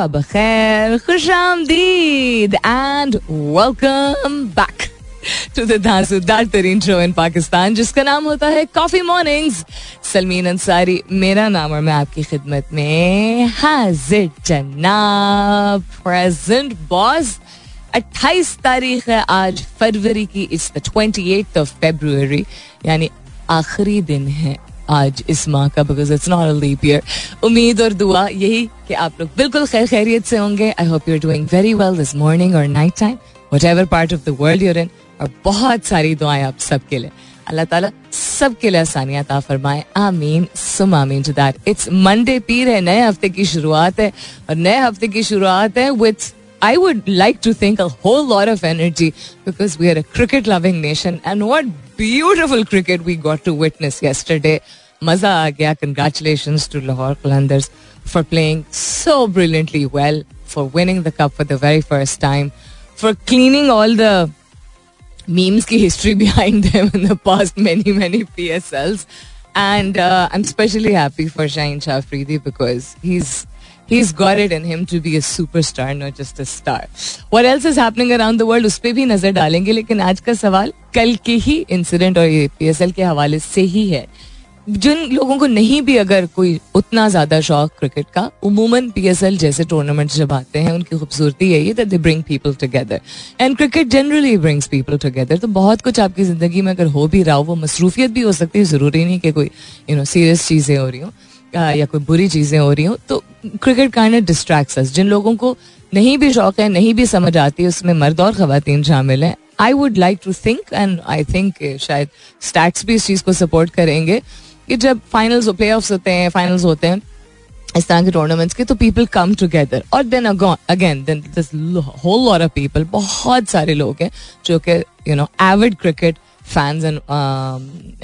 सुबह बखैर खुश आमदीद and welcome back to the धांसूदार तरीन शो इन पाकिस्तान जिसका नाम होता है कॉफ़ी मॉर्निंग्स सलमीन अंसारी, मेरा नाम और मैं आपकी खिदमत में हाजिर, जनाब प्रेजेंट बॉस 28 तारीख है आज, फरवरी की it's the 28th of February यानी आखिरी दिन है। आज इस माह का because it's not a leap year उम्मीद और दुआ यही कि आप लोग बिल्कुल खैर खैरियत से होंगे। I hope you are doing very well this morning और night time whatever part of the world you're in और बहुत सारी दुआएँ आप सबके लिए। अल्लाह ताला सबके लिए आसानियाँ ता फरमाए। आमीन। सुम आमीन टू दैट इट्स मंडे पीर है, नए हफ़्ते की शुरुआत है। और नए हफ़्ते की शुरुआत है with I would like to think, a whole lot of energy, because we are a cricket loving nation, and what beautiful cricket we got to witness yesterday. Maza aa gaya. Congratulations to Lahore Qalandars for playing so brilliantly well, for winning the cup for the very first time, for cleaning all the memes ki history behind them in the past many many PSLs. And uh, I'm especially happy for Shaheen Shah Afridi because he's he's got it in him to be a superstar, not just a star. What else is happening around the world उस पर भी नजर डालेंगे लेकिन आज का सवाल कल के ही इंसिडेंट और ये पीएसएल के हवाले से ही है जिन लोगों को नहीं भी अगर कोई उतना ज़्यादा शौक क्रिकेट का, उमूमन पीएसएल जैसे टूर्नामेंट जब आते हैं, उनकी खूबसूरती यही है they bring people together and cricket generally brings people together तो बहुत कुछ आपकी ज़िंदगी में अगर हो भी रहा हो, वो मसरूफियत भी हो सकती है। ज़रूरी नहीं कि कोई यू नो सीरियस चीज़ें हो रही हो, या कोई बुरी चीज़ें हो रही हो। तो क्रिकेट काइंड डिस्ट्रैक्ट्स अस जिन लोगों को नहीं भी शौक है, नहीं भी समझ आती, उसमें मर्द और खातन शामिल हैं। I would like to think and I think शायद स्टैट्स भी इस चीज़ को सपोर्ट करेंगे। कि जब फाइनल्स प्ले ऑफ़ होते हैं फाइनल्स होते हैं, इस तरह के टूर्नामेंट्स के तो पीपल कम टूगेदर और then again then whole lot of people बहुत सारे लोग हैं, जो कि you know avid cricket fans and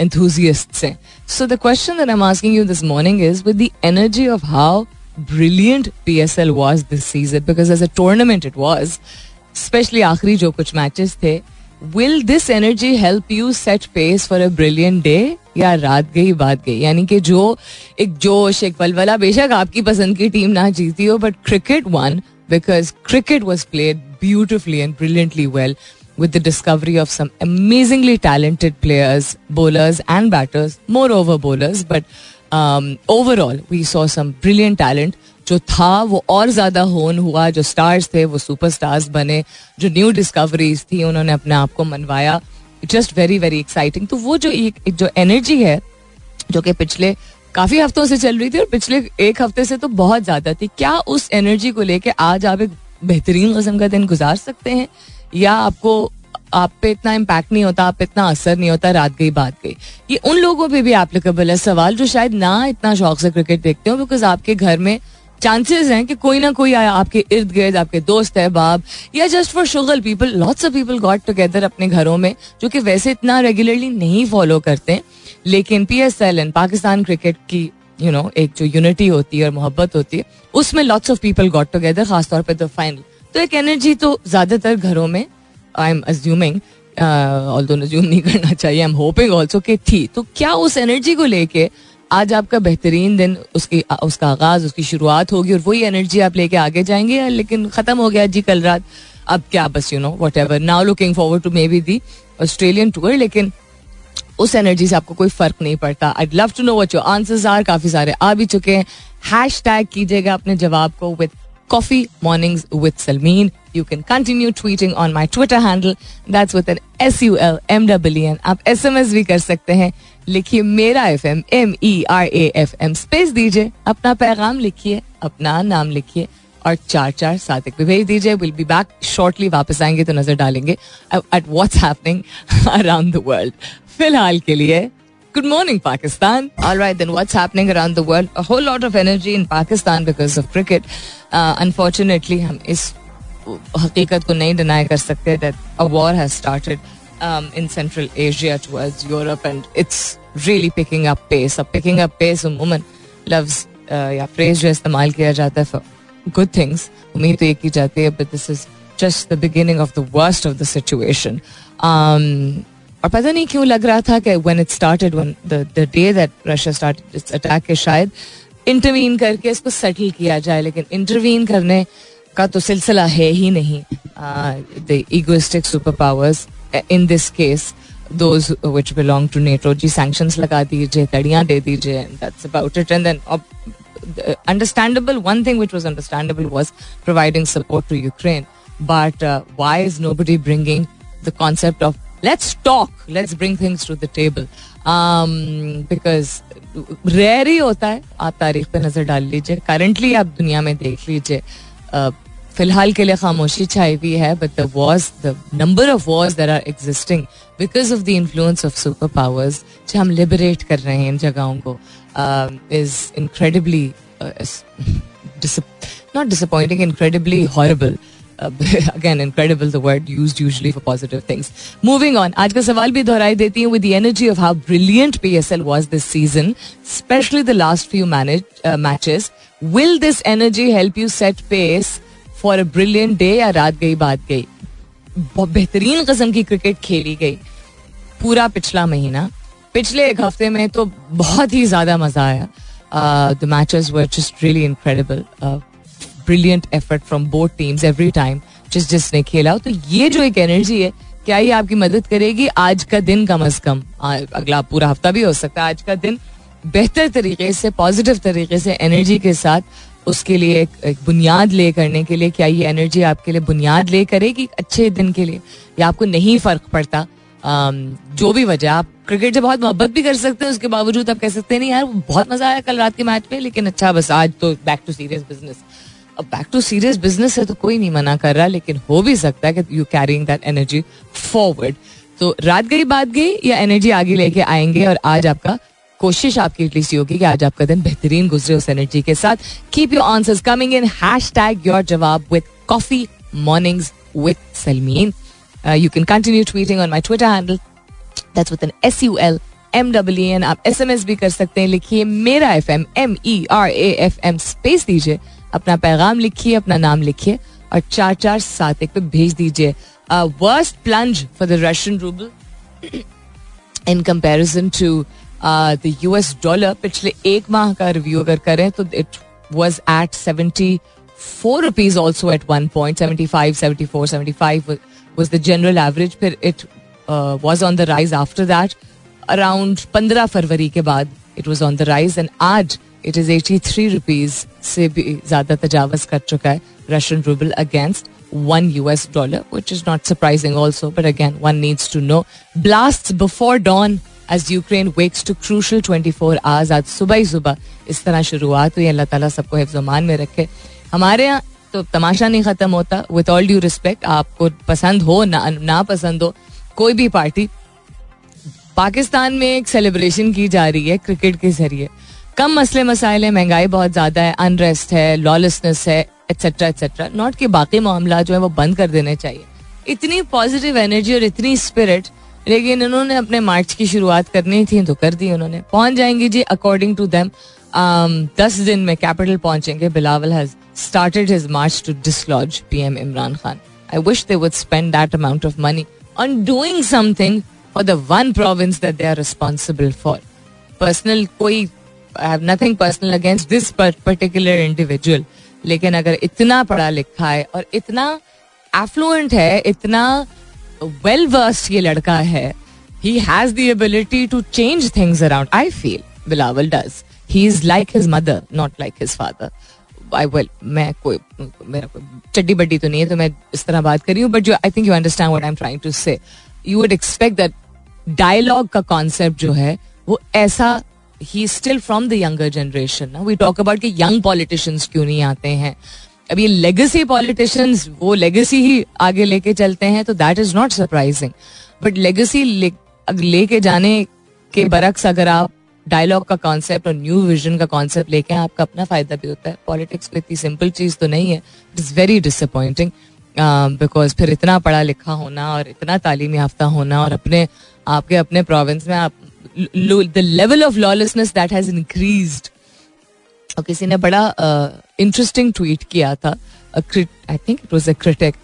enthusiasts हैं. So the question that I am asking you this morning is with the energy of how brilliant P S L was this season because as a tournament it was specially आखिरी जो कुछ matches थे will this energy help you set pace for a brilliant day? या रात गई बात गई यानी कि जो एक जोश एक बलबला बेशक आपकी पसंद की टीम ना जीती हो but cricket won because cricket was played beautifully and brilliantly well with the discovery of some amazingly talented players, bowlers and batters, moreover bowlers, but um, overall we saw some brilliant talent. जो था, वो और ज़्यादा होन हुआ। जो stars थे, वो सुपर स्टार्स बने। जो न्यू डिस्कवरीज थी, उन्होंने अपने आप को मनवाया। जस्ट वेरी वेरी एक्साइटिंग तो वो जो एक जो एनर्जी है, जो कि पिछले काफ़ी हफ्तों से चल रही थी और पिछले एक हफ़्ते से तो बहुत ज़्यादा थी। क्या उस एनर्जी को लेके आज आप एक बेहतरीन किस्म का दिन गुजार सकते हैं? या आपको, आप पे इतना इम्पैक्ट नहीं होता, आप पे इतना असर नहीं होता, रात गई, बात गई? ये उन लोगों पे भी एप्लीकेबल है। सवाल जो शायद ना इतना शौक से क्रिकेट देखते हो बिकॉज़ आपके घर में चांसेस हैं कि कोई ना कोई आया, आपके इर्द गिर्द, आपके दोस्त है, बाप, या just for शुगल people lots of people got together अपने घरों में, जो कि वैसे इतना रेगुलरली नहीं फॉलो करते, लेकिन P S L and Pakistan cricket की यू नो एक जो यूनिटी होती है और मोहब्बत होती है, उसमें lots of people got together खासतौर पर द फाइनल तो एक एनर्जी तो ज़्यादातर घरों में I am assuming although नहीं करना चाहिए आई एम होपिंग ऑल्सो कि थी। तो क्या उस एनर्जी को लेके आज आपका बेहतरीन दिन, उसकी, उसका आगाज़, उसकी शुरुआत होगी और वही एनर्जी आप लेके आगे जाएँगे, लेकिन खत्म हो गया जी कल रात। अब क्या बस you know whatever now looking forward to maybe the Australian tour लेकिन उस एनर्जी से आपको कोई फ़र्क नहीं पड़ता। I love to know what your answers are काफ़ी सारे आ भी चुके हैं। हैश टैग कीजिएगा अपने जवाब को with coffee Mornings with Salmeen you can continue tweeting on my Twitter handle That's with an S U L M W N. आप एस एम एस भी कर सकते हैं। लिखिए Mera F M M E R A F M space दीजिए अपना पैगाम लिखिए अपना नाम लिखिए और चार चार सात एक भी भेज दीजिए विल बी बैक शॉर्टली वापस आएँगे तो नज़र डालेंगे at what's happening around the world फ़िलहाल के लिए Good morning, Pakistan. All right, then what's happening around the world? A whole lot of energy in Pakistan because of cricket. Uh, unfortunately, हम इस हकीकत को नहीं डिनाई कर सकते that a war has started in Central Asia towards Europe and it's really picking up pace अब picking up pace अमूमन loves या फ्रेज जो इस्तेमाल किया जाता है फॉर गुड थिंग्स उम्मीद तो ये की जाती है but this is just the beginning of the worst of the situation और पता नहीं क्यों लग रहा था कि when it started when the the day that Russia started its attack के शायद इंटरवीन करके इसको सेटल किया जाए लेकिन इंटरवीन करने का तो सिलसिला है ही नहीं the egoistic super powers in this case those which belong to NATO ji sanction लगा दीजिए तड़िया दे दीजिए understandable one thing which was understandable was providing support to Ukraine but why is nobody bringing the concept of let's talk let's bring things to the table because rare ही होता है, आप तारीख पर नज़र डाल लीजिए। करेंटली आप दुनिया में देख लीजिए फ़िलहाल के लिए खामोशी छाई हुई है but the was the number of wars there are existing because of the influence of super powers जो हम लिबरेट कर रहे हैं इन जगहों को is incredibly not disappointing incredibly horrible again incredible the word use usually for positive things moving on आज का सवाल भी दोहराई देती हूँ with the energy of how brilliant P S L was this season specially the last few matches will this energy help you set pace for a brilliant day या रात गई, बात गई। बेहतरीन कस्म की क्रिकेट खेली गई। पूरा पिछला महीना। पिछले एक हफ़्ते में तो बहुत ही ज़्यादा मज़ा आया। The matches were just really incredible brilliant effort from both teams every time जिस जिसने खेला। तो ये जो एक एनर्जी है, क्या ये आपकी मदद करेगी? आज का दिन कम अज कम अगला पूरा हफ़्ता भी हो सकता है। आज का दिन बेहतर तरीके से पॉजिटिव तरीके से एनर्जी के साथ उसके लिए एक, एक बुनियाद ले करने के लिए क्या ये एनर्जी आपके लिए बुनियाद ले करेगी अच्छे दिन के लिए? या आपको नहीं फ़र्क पड़ता? जो भी वजह आप क्रिकेट से बहुत मोहब्बत भी कर सकते हैं उसके बावजूद आप कह सकते हैं नहीं यार बहुत मज़ा आया कल रात के मैच में लेकिन अच्छा बस आज तो बैक टू सीरियस बिज़नेस अब बैक टू सीरियस बिज़नेस है तो कोई नहीं मना कर रहा लेकिन हो भी सकता है कि you carrying that energy forward तो रात गई बात गई या एनर्जी आगे लेके आएँगे और आज आपका कोशिश आपकी एटलीस्ट होगी कि आज आपका दिन बेहतरीन गुजरे उस एनर्जी के साथ। Keep your answers coming in hashtag your जवाब with coffee mornings with Salmeen you can continue tweeting on my Twitter handle that's with an S U L M W N आप एस एम एस भी कर सकते हैं। लिखिए Mera F M M E R A F M space दीजिए। अपना पैगाम लिखिए, अपना नाम लिखिए और चार चार सात एक पे भेज दीजिए। Worst plunge for the Russian rouble in comparison to the US dollar पिछले एक माह का रिव्यू अगर करें तो it was at seventy four rupees also at one point seventy five seventy four seventy five was the general average फिर it was on the rise after that around पंद्रह फरवरी के बाद it was on the rise and आज it is eighty three rupees से भी ज़्यादा तजावज कर चुका है Russian rouble against one US dollar, which is not surprising also, but again, one needs to know. Blasts before dawn as Ukraine wakes to crucial 24 hours आज सुबह ही सुबह इस तरह शुरुआत हुई। अल्लाह ताला सबको हिफ्जमान में रखे। हमारे यहाँ तो तमाशा नहीं खत्म होता। विथ ऑल ड्यू रिस्पेक्ट आपको पसंद हो, ना ना पसंद हो, कोई भी पार्टी, पाकिस्तान में एक सेलिब्रेशन की जा रही है क्रिकेट के ज़रिए। कम मसले मसाइल है, महँगाई बहुत ज़्यादा है अनरेस्ट है लॉलेसनेस है एट्सेट्रा एट्सेट्रा नॉट के बाकी मामला जो है वो बंद कर देने चाहिए। इतनी पॉजिटिव एनर्जी और इतनी स्पिरिट लेकिन उन्होंने अपने मार्च की शुरुआत करनी थी तो कर दी उन्होंने। पहुँच जाएँगी जी अकॉर्डिंग टू देम दस दिन में कैपिटल पहुँचेंगे। Bilawal has started his march to dislodge PM Imran Khan I wish they would spend that amount of money on doing something for the one province that they are responsible for personal कोई I have nothing personal against this particular individual लेकिन अगर इतना पढ़ा लिखा है और इतना affluent है, इतना वेल वर्स ये लड़का है he has the ability to change things around I feel Bilawal does he is like his mother not like his father I well मैं कोई, मेरा कोई चड्डी बड्डी तो नहीं है तो मैं इस तरह बात कर रही हूँ but I think you understand what I am trying to say you would expect that dialogue का कॉन्सेप्ट जो है, वो ऐसा ही still from the younger generation ना वी टॉक अबाउट कि यंग पॉलिटिशियंस क्यों नहीं आते हैं? अब ये लेगेसी पॉलिटिशियंस वो लेगेसी ही आगे लेके चलते हैं तो that is not surprising but legacy लेके जाने के बरक्स अगर आप डायलॉग का कॉन्सेप्ट और न्यू विजन का कॉन्सेप्ट लेके आपका अपना फ़ायदा भी होता है। पॉलिटिक्स को इतनी सिंपल चीज़ तो नहीं है it is very disappointing because फिर इतना पढ़ा लिखा होना और इतना तालीम याफ्ता होना और अपने, आपके अपने प्रोविंस में आप the level of lawlessness that has increased और किसी ने बड़ा इंटरेस्टिंग ट्वीट किया था। I think it was a critic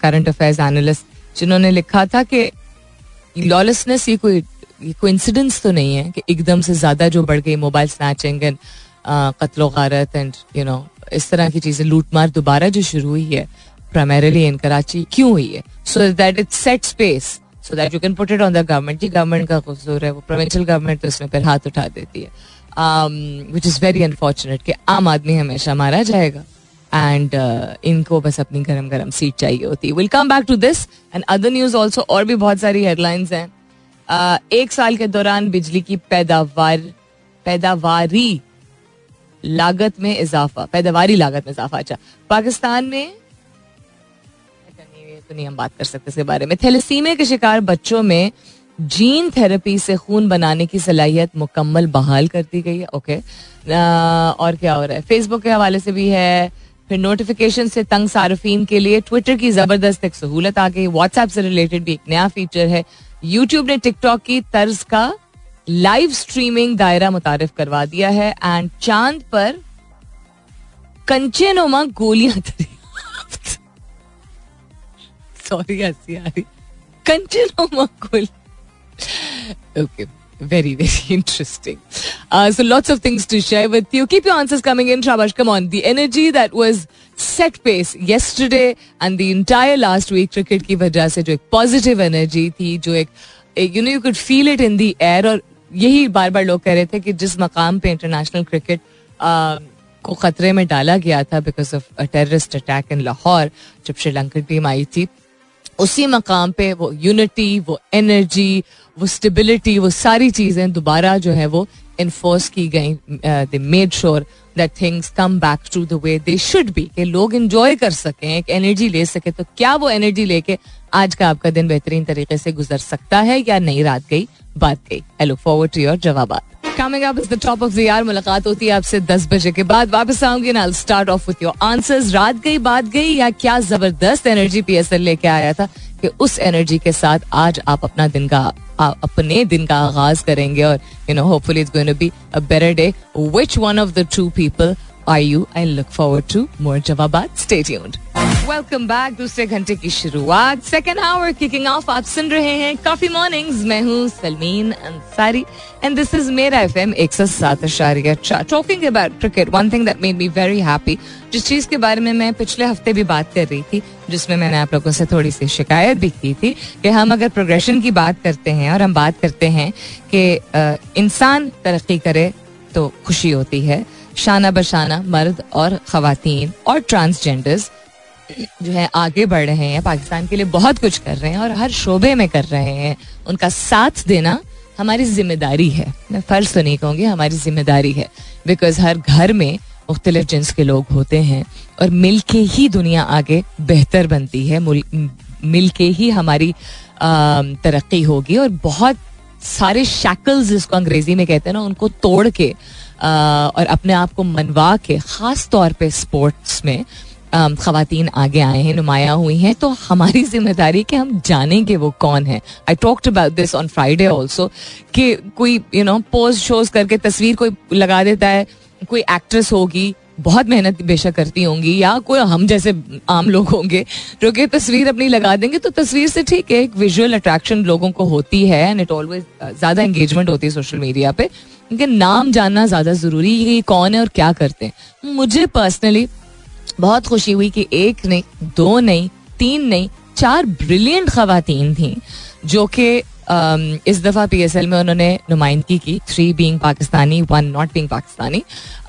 current affairs analyst जिन्होंने लिखा था कि लॉलेसनेस ये कोई ये कोई इंसिडेंस तो नहीं है कि एकदम से ज़्यादा जो बढ़ गई मोबाइल स्नैचिंग एंड कत्लो गारत एंड यू नो इस तरह की चीज़ें लूट मार दोबारा जो शुरू हुई है प्राइमरली इन कराची क्यों हुई है? So that it set space so that you can put it on the government ji government का कसूर है, वो प्रोविंशियल गवर्नमेंट तो उसमें फिर हाथ उठा देती है। विच इज़ वेरी अनफॉर्चुनेट कि आम आदमी हमेशा मारा जाएगा। एंड uh, इनको बस अपनी गरम गरम सीट चाहिए होती। Will come back to this and other news also और भी बहुत सारी हेडलाइंस हैं। Uh, एक साल के दौरान बिजली की पैदावार पैदावारी लागत में इजाफा पैदावारी लागत में इजाफा अच्छा। पाकिस्तान में तो नहीं हम बात कर सकते इसके बारे में। थैलेसीमिया के शिकार बच्चों में जीन थेरेपी से खून बनाने की सलाहियत मुकम्मल बहाल कर दी गई है ओके और क्या हो रहा है? फेसबुक के हवाले से भी है। फिर नोटिफिकेशन से तंग सार्फिन के लिए ट्विटर की ज़बरदस्त एक सहूलत आ गई। व्हाट्सएप से रिलेटेड भी एक नया फीचर है। यूट्यूब ने टिकटॉक की तर्ज का लाइव स्ट्रीमिंग दायरा मुतारफ करवा दिया है। एंड चाँद पर कंचे नुमा गोलियाँ सॉरी हँसी आ रही। कंचे नुमा गोली okay very very interesting uh, so lots of things to share with you keep your answers coming in shabash come on the energy that was set pace yesterday and the entire last week cricket की वजह से जो एक positive energy थी जो एक you know you could feel it in the air और यही बार बार लोग कह रहे थे कि जिस मकाम पे इंटरनेशनल क्रिकेट को खतरे में डाला गया था because of terrorist attack in Lahore जब श्रीलंकन टीम आई थी उसी मकाम पे वो यूनिटी वो एनर्जी वो स्टेबिलिटी वो सारी चीज़ें दोबारा जो है वो इन्फोर्स की गई they made sure that things come back to the way they should be कि लोग इंजॉय कर सकें, एक एनर्जी ले सके तो क्या वो एनर्जी लेके आज का आपका दिन बेहतरीन तरीके से गुजर सकता है या नहीं रात गई, बात गई। I look forward to your जवाब coming up is the top of the hour मुलाकात होती है आपसे दस बजे के बाद। वापस आऊँगी ना start off with your answers रात गई, बात गई, या क्या ज़बरदस्त एनर्जी पीएसएल लेके आया था? कि उस एनर्जी के साथ आज आप अपना दिन का अपने दिन का आगाज़ करेंगे और you know hopefully it's going to be a better day which one of the two people I you I look forward to more tuned welcome back दूसरे घंटे की शुरुआत. सेकेंड आवर किकिंग ऑफ़ आप सुन रहे हैं काफ़ी मॉर्निंग्स मैं हूँ Salmeen Ansari. And this is Mera F M एक सौ सात अशारिया talking about cricket one thing that made me very happy जिस चीज़ के बारे में मैं पिछले हफ़्ते भी बात कर रही थी, जिसमें मैंने आप लोगों से थोड़ी सी शिकायत भी की थी कि हम अगर प्रोग्रेशन की बात करते हैं और हम बात करते हैं कि इंसान तरक्की करे तो खुशी होती है। शाना बशाना, मर्द और खातन और ट्रांसजेंडर्स जो है, आगे बढ़ रहे हैं, पाकिस्तान के लिए बहुत कुछ कर रहे हैं और हर शोबे में कर रहे हैं। उनका साथ देना हमारी ज़िम्मेदारी है। मैं फ़र्ज़ तो नहीं कहूँगी, हमारी ज़िम्मेदारी है। बिकॉज़ हर घर में मुख्तलिफ़ जिन्स के लोग होते हैं और मिल के ही दुनिया आगे बेहतर बनती है। मिल के ही हमारी तरक्की होगी और बहुत सारे शैकल्स जिसको अंग्रेज़ी में कहते हैं ना, उनको तोड़ के और अपने आप को मनवा के, ख़ास तौर पे स्पोर्ट्स में खातन आगे आए हैं, नुमाया हुई हैं तो हमारी ज़िम्मेदारी कि हम जानें कि वो कौन है। I talked about this on Friday also कि कोई यू नो पोज शोज़ करके तस्वीर कोई लगा देता है, कोई एक्ट्रेस होगी बहुत मेहनत बेशक करती होंगी, या कोई हम जैसे आम लोग होंगे, जो कि तस्वीर अपनी लगा देंगे तो तस्वीर से ठीक है, एक विजुअल अट्रैक्शन लोगों को होती है एंड इट ऑलवेज ज़्यादा एंगेजमेंट होती है सोशल मीडिया पे। क्योंकि नाम जानना ज़्यादा ज़रूरी है कौन है और क्या करते हैं। मुझे पर्सनली बहुत खुशी हुई कि एक नहीं, दो नहीं, तीन नहीं, चार ब्रिलियंट खातन थी, जो कि इस दफ़ा पी एस एल में उन्होंने नुमाइंदगी की three being Pakistani one not being Pakistani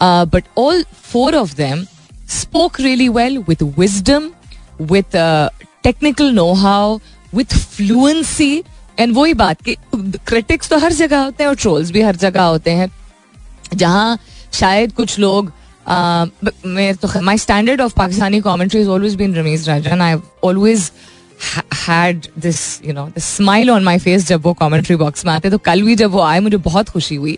but all four of them spoke really well with wisdom with technical know how with fluency and वही बात कि क्रिटिक्स तो हर जगह होते हैं और ट्रोल्स भी हर जगह होते हैं। जहाँ शायद कुछ लोग my standard of Pakistani commentary is always been Rameez Raja I always had this you know smile on my face जब वो कॉमेंट्री बॉक्स में आते तो कल भी जब वो आए मुझे बहुत खुशी हुई।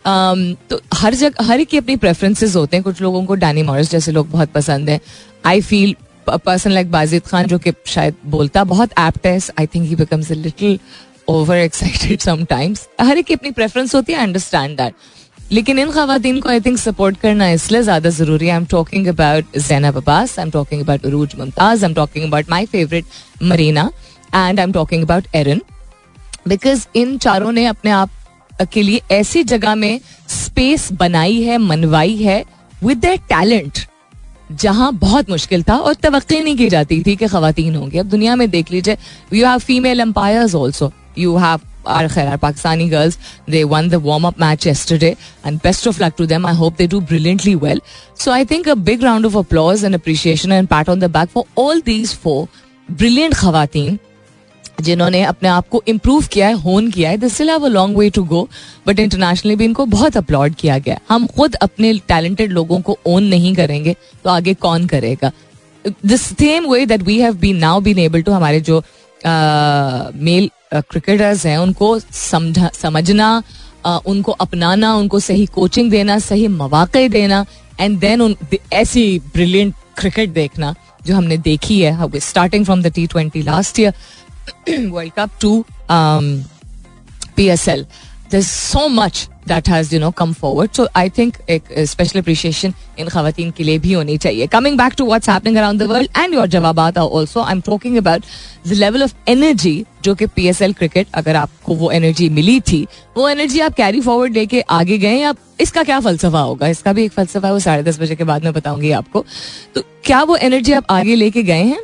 Um, तो हर जगह हर एक की अपनी प्रेफरेंसेस होते हैं। कुछ लोगों को डैनी मॉरिस जैसे लोग बहुत पसंद हैं। I feel person like Bazid Khan जो कि शायद बोलता बहुत एप्ट है I think he becomes a little over excited sometimes हर एक की अपनी प्रेफरेंस होती है अंडरस्टैंड दैट लेकिन इन खातन को आई थिंक सपोर्ट करना इसलिए ज़्यादा ज़रूरी है। I am talking about Zainab Abbas I am talking about Urooj Mumtaz I am talking about my favourite Marina and I am talking about Erin because इन चारों ने अपने आप के लिए ऐसी जगह में स्पेस बनाई है, मनवाई है विद द टैलेंट जहाँ बहुत मुश्किल था और तवक्की नहीं की जाती थी कि खातन होंगी। अब दुनिया में देख लीजिए you have female umpires also you have our khair, Pakistani girls, they won the warm up match yesterday, and best of luck to them. I hope they do brilliantly well. So I think a big round of applause and appreciation and pat on the back for all these four brilliant khawateen जिन्होंने अपने आप को improve किया है hone किया है this still have a long way to go but internationally भी इनको बहुत अपलॉड किया गया हम खुद अपने टैलेंटेड लोगों को ओन नहीं करेंगे तो आगे कौन करेगा the same way that we have been now been able to हमारे जो मेल क्रिकेटर्स हैं, उनको समझा, समझना उनको अपनाना, उनको सही कोचिंग देना, सही मौाक़े देना एंड देन ऐसी ब्रिलियंट क्रिकेट देखना जो हमने देखी है starting from the T twenty last year world cup to P S PSL. So much that has you know come forward. So I think a special appreciation in खातन के लिए भी होनी चाहिए. Coming back to what's happening around the world and your जवाबात are also I'm talking about the level of energy जो कि PSL cricket अगर आपको वो energy मिली थी वो energy आप carry forward लेके आगे गए या इसका क्या फलसफा होगा इसका भी एक फलसफा है वो साढ़े दस बजे के बाद में बताऊँगी आपको तो क्या वो एनर्जी आप आगे लेके गए हैं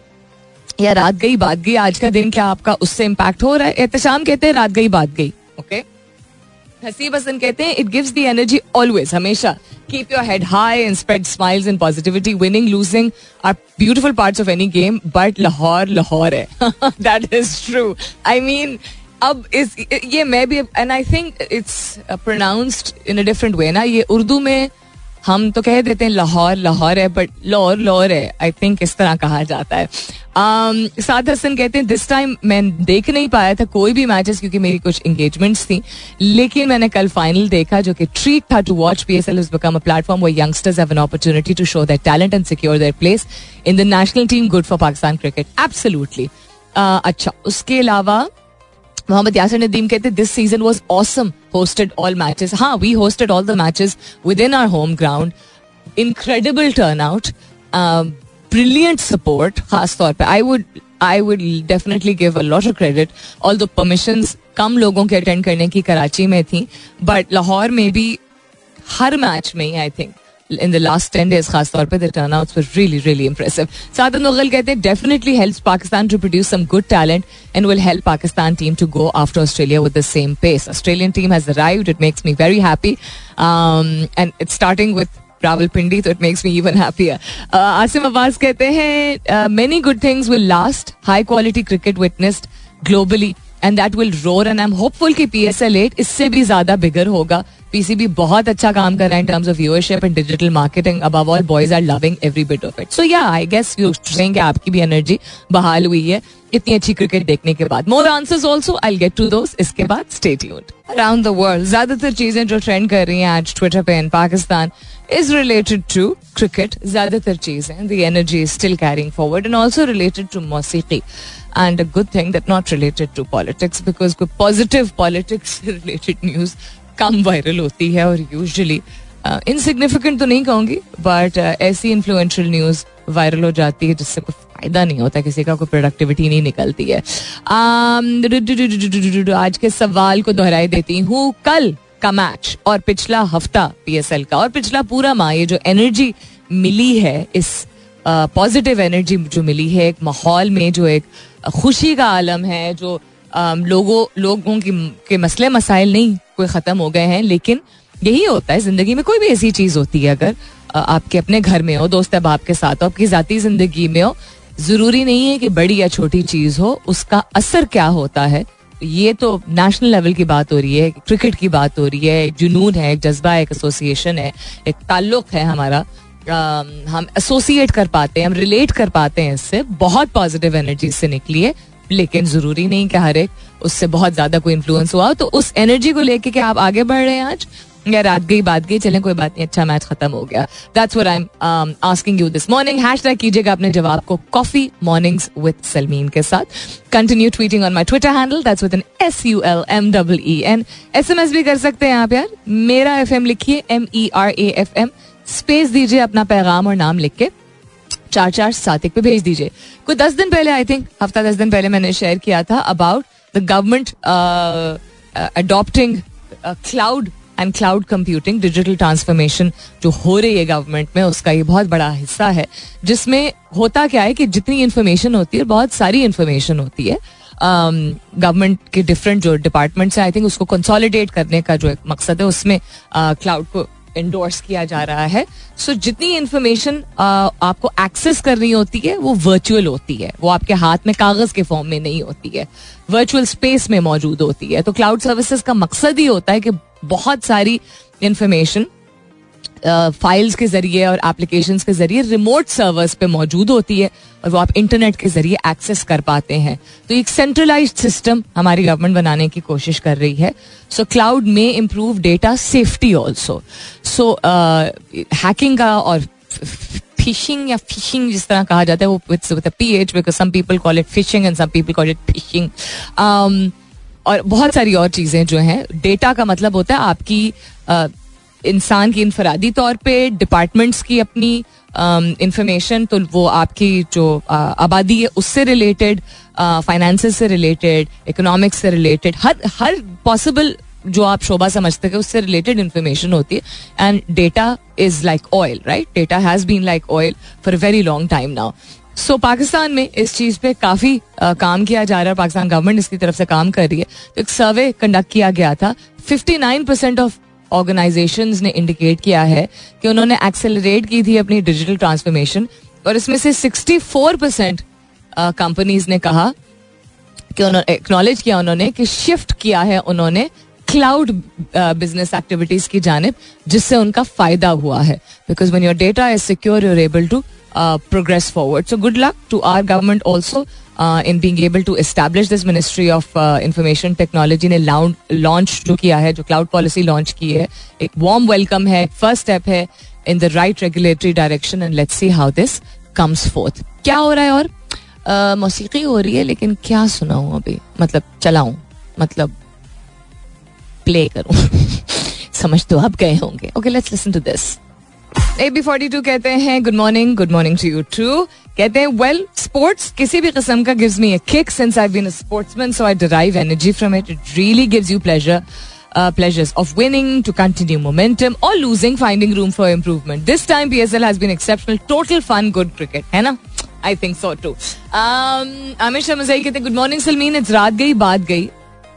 या रात गई बात गई आज का दिन क्या आपका उससे इम्पैक्ट हो रहा है एहतशाम कहते हैं रात गई बात गई ओके हसीब हसन कहते हैं it gives the energy always हमेशा keep your head high and spread smiles and positivity winning losing are beautiful parts of any game but Lahore Lahore है that is true I mean अब इस ये मैं भी and I think it's pronounced in a different way ना ये उर्दू में हम तो कह देते हैं लाहौर लाहौर है बट लाहौर लाहौर है आई थिंक इस तरह कहा जाता है। Um, साद हसन कहते हैं दिस टाइम मैं देख नहीं पाया था कोई भी मैचेस क्योंकि मेरी कुछ इंगेजमेंट्स थी। लेकिन मैंने कल फाइनल देखा जो कि ट्रीट था to watch P S L is become a platform वो youngsters have an opportunity to show that talent and secure their place in the national team good for Pakistan cricket absolutely अच्छा उसके अलावा मोहम्मद यासिर नदीम कहते this season was awesome hosted all matches हाँ we hosted all the matches within our home ground incredible turn out brilliant support खास तौर पे. I would I would definitely give a lot of credit all the permission कम लोगों के attend करने की कराची में थी. बट लाहौर में भी हर मैच में I think in the last ten days खास तौर पे turn out really really impressive Saadat Mughal कहते हैं definitely helps Pakistan to produce some good talent and will help Pakistan team to go after Australia with the same pace Australian team has arrived it makes me very happy and it's starting with Rawalpindi तो it makes me even happier Asim Abbas कहते हैं many good things will last high quality cricket witnessed globally and that will roar and I am hopeful कि P S L eight इससे भी ज़्यादा बिगर होगा। PCB बहुत अच्छा काम कर रहा है in terms of viewership and digital marketing above all boys are loving every bit of it so yeah I guess you saying आपकी भी एनर्जी बहाल हुई है इतनी अच्छी क्रिकेट देखने के बाद। More answers also I get to those इसके बाद stay tuned around the world ज़्यादातर चीज़ें जो ट्रेंड कर रही हैं आज ट्विटर पे in Pakistan is related to cricket ज़्यादातर चीज़ें the energy is still carrying forward and also related to मौसीकी and a good thing that not related to politics because positive politics related news कम viral होती है और usually insignificant uh, तो नहीं कहूँगी but uh, ऐसी इन्फ्लुएंशियल न्यूज़ वायरल हो जाती है जिससे कोई फ़ायदा नहीं होता किसी का कोई प्रोडक्टिविटी नहीं निकलती है um, आज के सवाल को दोहराई देती हूँ कल का मैच और पिछला हफ़्ता पीएसएल का और पिछला पूरा माह ये जो एनर्जी मिली है, इस पॉजिटिव एनर्जी जो मिली है, एक माहौल में जो एक खुशी का आलम है, जो लोगों लोगों की, के मसले मसाइल नहीं, कोई ख़त्म हो गए हैं, लेकिन यही होता है, ज़िंदगी में कोई भी ऐसी चीज़ होती है अगर आपके अपने घर में हो, दोस्त अहबाब के साथ हो, आपकी ज़ाती ज़िंदगी में हो, ज़रूरी नहीं है कि बड़ी या छोटी चीज़ हो, उसका असर क्या होता है ये तो नेशनल लेवल की बात हो रही है क्रिकेट की बात हो रही है जुनून है एक जज्बा है एक एसोसिएशन है एक ताल्लुक है हमारा। आ, हम एसोसिएट कर पाते हैं हम रिलेट कर पाते हैं इससे बहुत पॉजिटिव एनर्जी से निकली है लेकिन ज़रूरी नहीं कि हर एक उससे बहुत ज़्यादा कोई इन्फ्लुएंस हुआ तो उस एनर्जी को लेके आप आगे बढ़ रहे हैं आज? या रात गई, बात गई, चलें, कोई बात नहीं अच्छा मैच खत्म हो गया। That's what I am asking you this morning hashtag कीजिएगा अपने जवाब को कॉफ़ी मॉर्निंग्स विद सलमीन के साथ। Continue tweeting on my Twitter handle that's with N S U L M double E N SMS भी कर सकते हैं आप यार। मेरा एफएम लिखिए M E R A F M space दीजिए अपना पैगाम और नाम लिख के। चार चार सात एक पे भेज दीजिए। कोई दस दिन पहले आई थिंक हफ़्ता दस दिन पहले मैंने शेयर किया था about the government adopting cloud and cloud computing digital transformation जो हो रही है गवर्नमेंट में उसका ये बहुत बड़ा हिस्सा है। जिसमें होता क्या है कि जितनी इन्फॉर्मेशन होती है बहुत सारी इन्फॉर्मेशन होती है। गवर्नमेंट um, के डिफरेंट जो डिपार्टमेंट्स हैं आई थिंक उसको कंसोलिडेट करने का जो एक मकसद है उसमें क्लाउड uh, को इंडोर्स किया जा रहा है। सो so, जितनी इंफॉर्मेशन आपको एक्सेस करनी होती है वो वर्चुअल होती है। वो आपके हाथ में कागज़ के फॉर्म में नहीं होती है। वर्चुअल स्पेस में मौजूद होती है। तो क्लाउड सर्विसेज़ का मकसद ही होता है कि बहुत सारी इंफॉर्मेशन फाइल्स के ज़रिए और एप्लीकेशंस के ज़रिए रिमोट सर्वर्स पे मौजूद होती है और वो आप इंटरनेट के ज़रिए एक्सेस कर पाते हैं। तो एक सेंट्रलाइज सिस्टम हमारी गवर्नमेंट बनाने की कोशिश कर रही है। सो क्लाउड में improve data safety also so hacking का और फिशिंग या फिशिंग जिस तरह कहा जाता है, वो with P H because some people call it phishing and some people call it fishing और बहुत सारी और चीज़ें जो हैं डेटा का मतलब होता है आपकी इंसान की इनफरादी तौर पे डिपार्टमेंट्स की अपनी इंफॉर्मेशन um, तो वो आपकी जो आबादी है उससे रिलेटेड फाइनेंस से रिलेटेड इकोनॉमिक्स से रिलेटेड हर हर पॉसिबल जो आप शोभा समझते हैं उससे रिलेटेड इन्फॉर्मेशन होती है। And data is like oil right data has been like oil for very long time now so Pakistan में इस चीज़ पे काफ़ी काम किया जा रहा है। पाकिस्तान गवर्नमेंट इसकी तरफ़ से काम कर रही है। तो एक सर्वे कंडक्ट किया गया था। 59 परसेंट ऑफ़ ऑर्गेनाइजेशन ने इंडिकेट किया है कि उन्होंने एक्सेलरेट की थी अपनी डिजिटल ट्रांसफॉर्मेशन और इसमें से 64 परसेंट कंपनीज़ ने कहा कि उन्होंने एक्नॉलेज किया उन्होंने कि शिफ्ट किया है उन्होंने क्लाउड बिज़नेस एक्टिविटीज़ की जानब, जिससे उनका फ़ायदा हुआ है। Because one your data is secure you're able to progress forward so good luck to our government also in being able to establish this ministry of information technology ने launch जो किया है जो क्लाउड पॉलिसी लॉन्च की है एक warm welcome है first step है in the right regulatory direction and let's see how this comes forth क्या हो रहा है और? Uh, मौसीकी हो रही है लेकिन क्या सुनाऊं अभी? मतलब चलाऊं मतलब प्ले करूँ। समझ तो आप गए होंगे। Okay let's listen to this A B forty two कहते हैं good morning good morning to you too कहते हैं वेल स्पोर्ट्स किसी भी किस्म का gives me a kick since I been a sportsman so I derive energy from it it really gives you pleasure Uh, pleasures of winning to continue momentum or losing, finding room for improvement. This time, PSL has been exceptional. Total fun, good cricket. है ना? Think so too. Um, Aamir Mazai कहते good morning Salmeen it's रात गई बात गई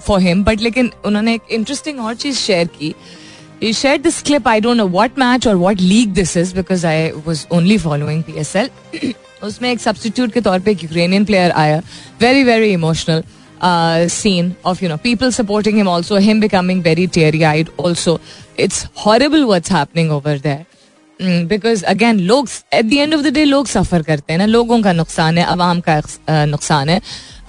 for him but लेकिन उन्होंने एक इंटरेस्टिंग और चीज़ शेयर की He shared this clip. I don't know what match or what league this is because I was only following PSL. उसमें एक सब्सटीट्यूट के तौर पे एक यूक्रेनियन प्लेयर आया very very emotional scene of you know people supporting him also him becoming very teary eyed also it's horrible what's happening over there because again लोग at the end of the day लोग सफर करते हैं ना लोगों का नुकसान है अवाम का नुकसान है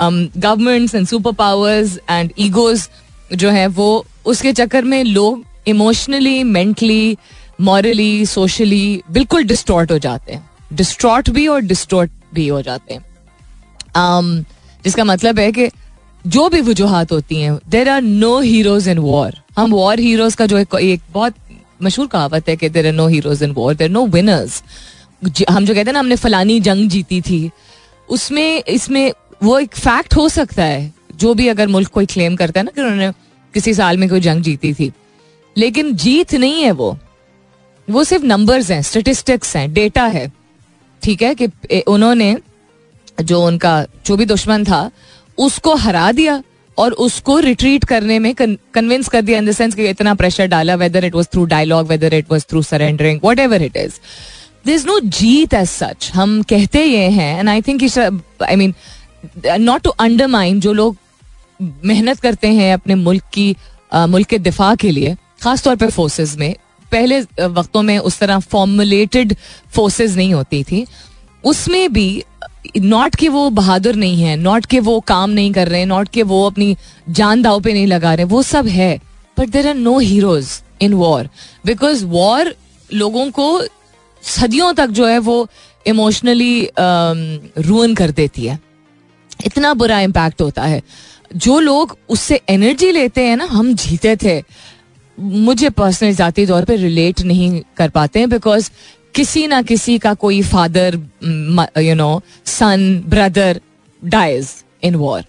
governments and superpowers and egos जो है वो उसके चक्कर में लोग इमोशनली मेंटली मॉरली सोशली बिल्कुल डिस्टॉर्ट हो जाते हैं। डिस्ट्रॉट भी और डिस्टॉर्ट भी हो जाते हैं। Um, जिसका मतलब है कि जो भी वजूहत होती हैं there are no heroes in war हम वॉर हीरोज का जो एक, एक बहुत मशहूर कहावत है कि there are no heroes in war there no winners हम जो कहते हैं ना हमने फलानी जंग जीती थी। उसमें इसमें वो एक फैक्ट हो सकता है। जो भी अगर मुल्क कोई क्लेम करता है ना कि उन्होंने किसी साल में कोई जंग जीती थी। लेकिन जीत नहीं है वो। वो सिर्फ़ नंबर्स हैं स्टेटिस्टिक्स हैं डेटा है। ठीक है कि उन्होंने जो उनका, जो भी दुश्मन था, उसको हरा दिया और उसको रिट्रीट करने में कन्विंस कर दिया इन द सेंस कि इतना प्रेशर डाला whether it was through dialogue whether it was through surrendering whatever it is this is no Jeet as such हम कहते ये हैं and I think I mean not to undermine जो लोग मेहनत करते हैं अपने मुल्क की मुल्क के दिफा के लिए खासतौर पर फोर्सेज में। पहले वक्तों में उस तरह फॉर्मुलेटेड फोर्सेज नहीं होती थी। उसमें भी नॉट के वो बहादुर नहीं है नॉट के वो काम नहीं कर रहे हैं नॉट के वो अपनी जान दाव पे नहीं लगा रहे, वो सब है। But there are no heroes in war because war लोगों को सदियों तक जो है वो इमोशनली रुअन कर देती है। इतना बुरा इम्पैक्ट होता है। जो लोग उससे एनर्जी लेते हैं ना, हम जीते थे। मुझे पर्सनल जाती तौर पे रिलेट नहीं कर पाते हैं बिकॉज़ किसी ना किसी का कोई father you know son brother dies in war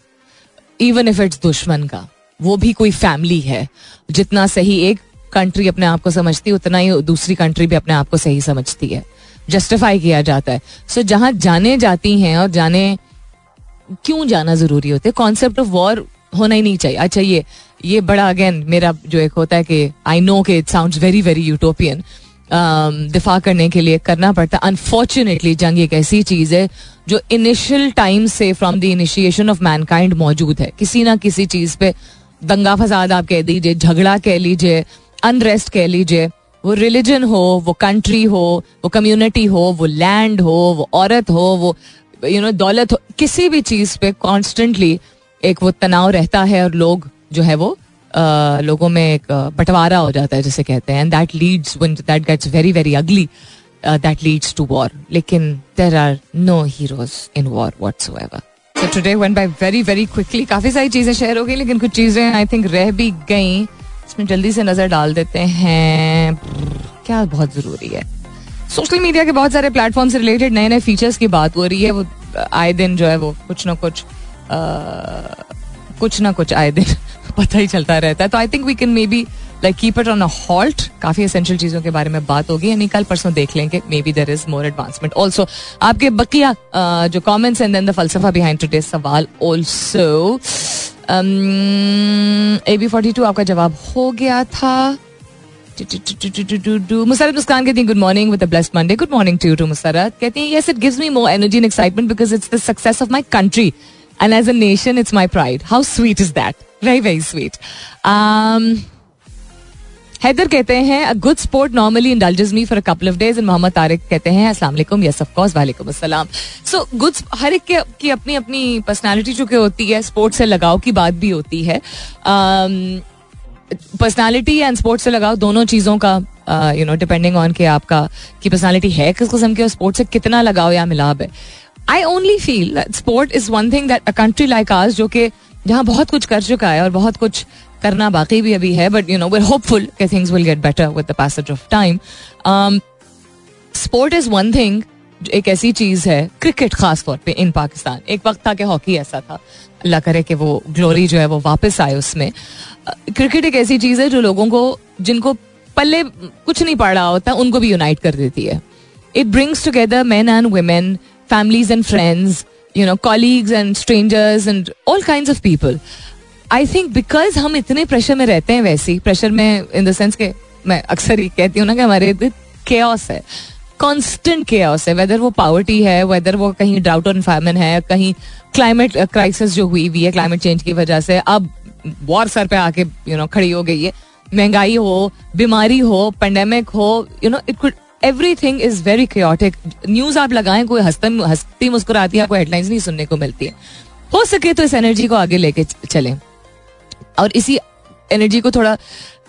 even if it's दुश्मन का वो भी कोई फैमिली है। जितना सही एक कंट्री अपने आप को समझती है उतना ही दूसरी कंट्री भी अपने आप को सही समझती है। जस्टिफाई किया जाता है। सो so, जहाँ जाने जाती हैं और जाने क्यों जाना ज़रूरी होता कॉन्सेप्ट ऑफ़ वॉर होना ही नहीं चाहिए। अच्छा ये ये बड़ा अगेन मेरा जो एक होता है कि आई नो के it sound very very utopian दिफा करने के लिए करना पड़ता। है अनफॉर्चुनेटली जंग एक ऐसी चीज़ है जो इनिशियल टाइम से from the initiation of mankind मौजूद है। किसी ना किसी चीज़ पे दंगा फसाद आप कह दीजिए झगड़ा कह लीजिए अनरेस्ट कह लीजिए वो रिलीजन हो वो कंट्री हो वो कम्युनिटी हो वो लैंड हो वो औरत हो वो यू you नो know, दौलत हो किसी भी चीज़ पे कॉन्स्टेंटली एक वो तनाव रहता है और लोग जो है वो लोगों में एक बंटवारा हो जाता है जिसे कहते हैं। That leads that gets very very ugly that leads to war लेकिन there are no heroes in war whatsoever so today went by very very quickly काफ़ी सारी चीज़ें शेयर हो गई, लेकिन कुछ चीज़ें आई थिंक रह भी गई। इसमें जल्दी से नज़र डाल देते हैं। क्या बहुत ज़रूरी है। सोशल मीडिया के बहुत सारे प्लेटफॉर्म से रिलेटेड नए नए फीचर्स की बात हो रही है। वो आए दिन जो है वो कुछ ना कुछ कुछ ना कुछ आए दिन पता ही चलता रहता है। तो I think we can maybe like keep it on a halt काफ़ी एसेंशियल चीज़ों के बारे में बात होगी। यानी कल परसों देख लेंगे। Maybe there is more advancement also आपके बकिया जो कॉमेंट्स एंड देन द फलसफा बिहाइंड टूडे सवाल also A B forty two आपका जवाब हो गया था। मुसरत मुस्कान कहती good morning with blessed Monday good morning to too Musarrat. कहती हैं yes it gives me more energy and excitement because it's the success of my country and as a nation it's my pride how sweet is that very very sweet Haider कहते हैं a good sport normally indulges me for a couple of days and Mohammad Tariq कहते हैं अस्सलाम वालेकुम yes of course वालेकुम अस्सलाम so good हर एक की अपनी अपनी पर्सनालिटी चूँकि होती है स्पोर्ट्स से लगाव की बात भी होती है। पर्सनालिटी एंड स्पोर्ट्स से लगाव दोनों चीज़ों का यू नो डिपेंडिंग ऑन के आपका, की पर्सनालिटी है किस किस्म के स्पोर्ट्स से कितना लगाव या मिलाप है। I only feel sport is one thing that a country like us जो कि जहाँ बहुत कुछ कर चुका है और बहुत कुछ करना बाकी भी अभी है but you know we're hopeful के things will get better with the passage of time sport is one thing एक ऐसी चीज़ है क्रिकेट खास तौर पे इन पाकिस्तान एक वक्त था कि हॉकी ऐसा था। अल्लाह करे कि वो ग्लोरी जो है वो वापस आए उसमें। क्रिकेट एक ऐसी चीज़ है जो लोगों को, जिनको पल्ले कुछ नहीं पड़ रहा होता, उनको भी यूनाइट कर देती है। It brings together man and women families and friends you know colleagues and strangers and all kind of people I think because हम इतने प्रेशर में रहते हैं वैसे प्रेशर में इन द सेंस के मैं अक्सर ही कहती हूँ ना कि हमारे केस है कॉन्स्टेंट केस है वेदर वो पावर्टी है वेदर वो कहीं ड्राउट और इन्वायरमेंट है, कहीं क्लाइमेट क्राइसिस जो हुई हुई है क्लाइमेट चेंज की वजह से, अब वॉर सर पे आके यू नो खड़ी हो गई है। महँगाई हो, बीमारी हो पेंडेमिक हो you know it could everything is very chaotic news आप लगाएँ कोई हंसता हंसती मुस्कुराती है आपको हेडलाइंस नहीं सुनने को मिलती है। हो सके तो इस एनर्जी को आगे लेके चलें। और इसी एनर्जी को थोड़ा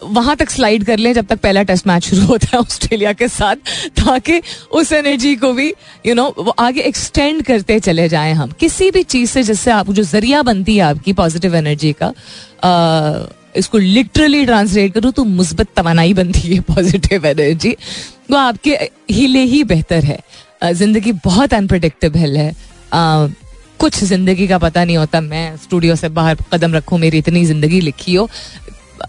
वहाँ तक स्लाइड कर लें जब तक पहला टेस्ट मैच शुरू होता है ऑस्ट्रेलिया के साथ ताकि उस एनर्जी को भी यू नो वो आगे एक्सटेंड करते चले जाएँ हम। किसी भी चीज़ से जिससे आप जो ज़रिया बनती है आपकी पॉजिटिव एनर्जी का आ, इसको लिटरली ट्रांसलेट करूँ तो मुस्बत तवानाई बनती है पॉजिटिव एनर्जी वो आपके हिले ही बेहतर है। ज़िंदगी बहुत अनप्रडिक्टेबल है। कुछ ज़िंदगी का पता नहीं होता, मैं स्टूडियो से बाहर कदम रखूँ, मेरी इतनी ज़िंदगी लिखी हो।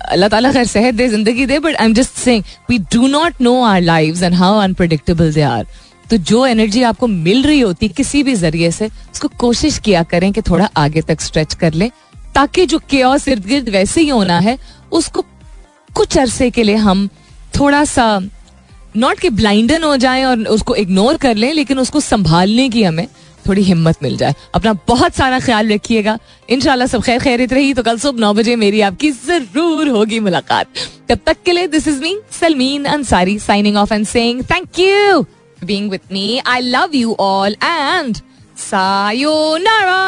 अल्लाह ताला खैर सेहत दे, ज़िंदगी दे but I am just saying we do not know our lives and how unpredictable they are तो जो एनर्जी आपको मिल रही होती किसी भी ज़रिए से, उसको कोशिश किया करें कि थोड़ा आगे तक स्ट्रेच कर लें, ताकि जो केओस इर्द गिर्द वैसे ही होना है, उसको कुछ अरसे के लिए हम थोड़ा सा नॉट कि ब्लाइंडन हो जाए और उसको इग्नोर कर लें, लेकिन उसको संभालने की हमें थोड़ी हिम्मत मिल जाए। अपना बहुत सारा ख्याल रखिएगा। इनशाला सब खैर खैरित रही तो कल सुबह नौ बजे मेरी आपकी ज़रूर होगी मुलाकात। तब तक के लिए this is me Salmeen Ansari signing off and saying thank you being with me I love you all and sayonara